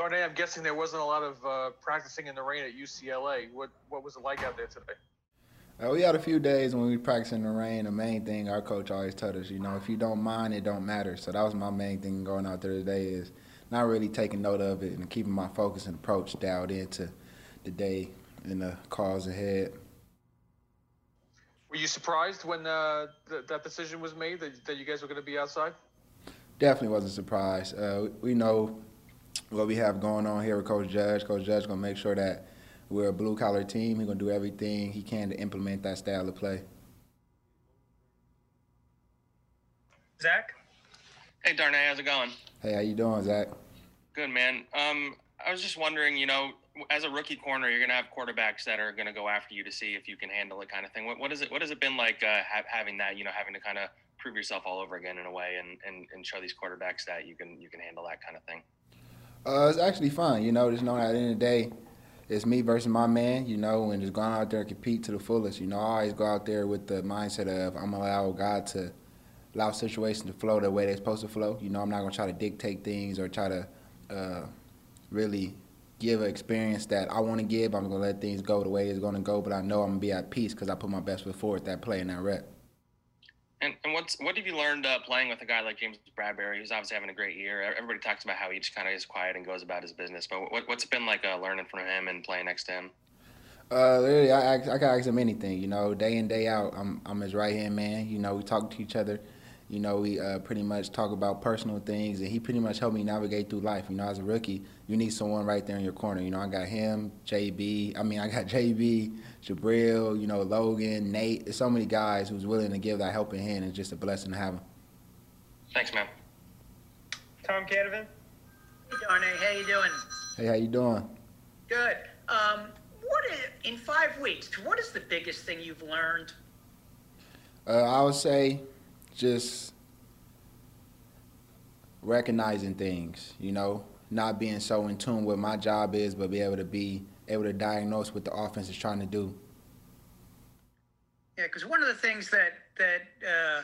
Darnay, I'm guessing there wasn't a lot of uh, practicing in the rain at UCLA. What what was it like out there today? Uh, we had a few days when we practiced in the rain. The main thing our coach always told us, you know, if you don't mind, it don't matter. So that was my main thing going out there today is not really taking note of it and keeping my focus and approach dialed into the day and the cause ahead. Were you surprised when uh, th- that decision was made that, that you guys were going to be outside? Definitely wasn't surprised. Uh, we know what we have going on here with Coach Judge. Coach Judge going to make sure that we're a blue collar team. He's going to do everything he can to implement that style of play. Zach? Hey, Darnay, how's it going? Hey, how you doing, Zach? Good, man. Um, I was just wondering, you know, as a rookie corner, you're going to have quarterbacks that are going to go after you to see if you can handle it, kind of thing. What, what is it? What has it been like uh, ha- having that? You know, having to kind of prove yourself all over again in a way, and, and, and show these quarterbacks that you can you can handle that kind of thing. Uh, it's actually fun, you know. Just knowing at the end of the day, it's me versus my man, you know, and just going out there and compete to the fullest. You know, I always go out there with the mindset of I'm gonna allow God to allow situations to flow the way they're supposed to flow. You know, I'm not gonna try to dictate things or try to uh, really give an experience that I want to give. I'm gonna let things go the way it's gonna go, but I know I'm gonna be at peace because I put my best foot forward that play and that rep. And, and what's what have you learned uh, playing with a guy like James Bradberry, who's obviously having a great year? Everybody talks about how he just kind of is quiet and goes about his business, but what, what's it been like uh, learning from him and playing next to him? Uh, literally, I, I can ask him anything. You know, day in day out, I'm I'm his right hand man. You know, we talk to each other. You know, we uh, pretty much talk about personal things, and he pretty much helped me navigate through life. You know, as a rookie, you need someone right there in your corner. You know, I got him, JB. I mean, I got JB, Jabril. You know, Logan, Nate. There's so many guys who's willing to give that helping hand. It's just a blessing to have them. Thanks, man. Tom Canavan? Hey, Darnay, how you doing? Hey, how you doing? Good. Um, what is, in five weeks? What is the biggest thing you've learned? Uh, I would say just recognizing things, you know, not being so in tune with my job is, but be able to be able to diagnose what the offense is trying to do. Yeah, because one of the things that that uh,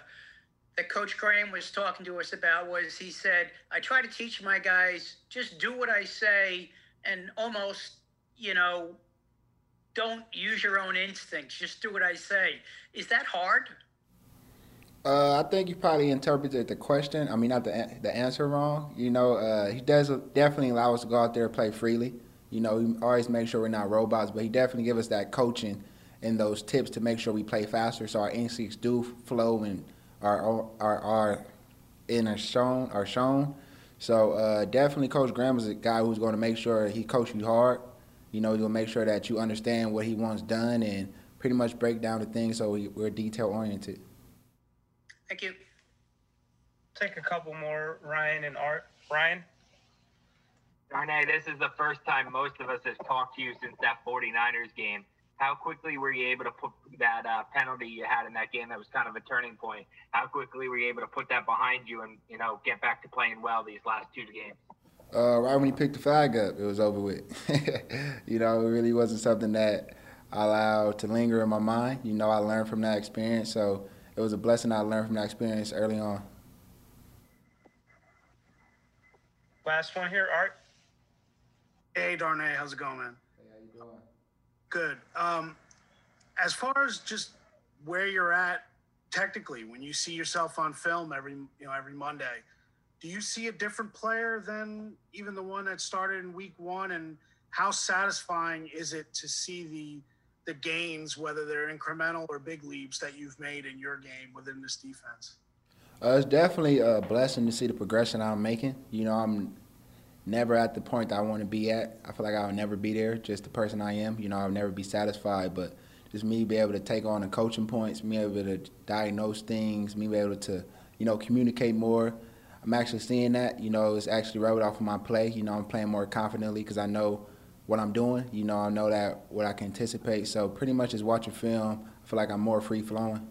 that Coach Graham was talking to us about was he said, "I try to teach my guys just do what I say and almost, you know, don't use your own instincts. Just do what I say." Is that hard? Uh, I think you probably interpreted the question. I mean, not the the answer wrong. You know, uh, he does definitely allow us to go out there and play freely. You know, he always make sure we're not robots, but he definitely give us that coaching and those tips to make sure we play faster, so our instincts do flow and are are are in are shown are shown. So uh, definitely, Coach Graham is a guy who's going to make sure he coaches you hard. You know, he'll make sure that you understand what he wants done and pretty much break down the things so we, we're detail oriented. Thank you. Take a couple more, Ryan and Art. Ryan? Darnay, this is the first time most of us have talked to you since that 49ers game. How quickly were you able to put that uh, penalty you had in that game that was kind of a turning point? How quickly were you able to put that behind you and, you know, get back to playing well these last two games? Uh, right when he picked the flag up, it was over with. you know, it really wasn't something that I allowed to linger in my mind. You know, I learned from that experience, so it was a blessing I learned from that experience early on. Last one here, Art. Hey, Darnay, how's it going, man? Hey, how you doing? Good. Um, as far as just where you're at technically, when you see yourself on film every you know every Monday, do you see a different player than even the one that started in week one? And how satisfying is it to see the the gains, whether they're incremental or big leaps that you've made in your game within this defense? Uh, it's definitely a blessing to see the progression I'm making. You know, I'm never at the point that I want to be at. I feel like I'll never be there, just the person I am. You know, I'll never be satisfied, but just me be able to take on the coaching points, me able to diagnose things, me be able to, you know, communicate more. I'm actually seeing that. You know, it's actually rubbing off of my play. You know, I'm playing more confidently because I know what I'm doing. You know, I know that what I can anticipate. So pretty much just watching film, I feel like I'm more free flowing.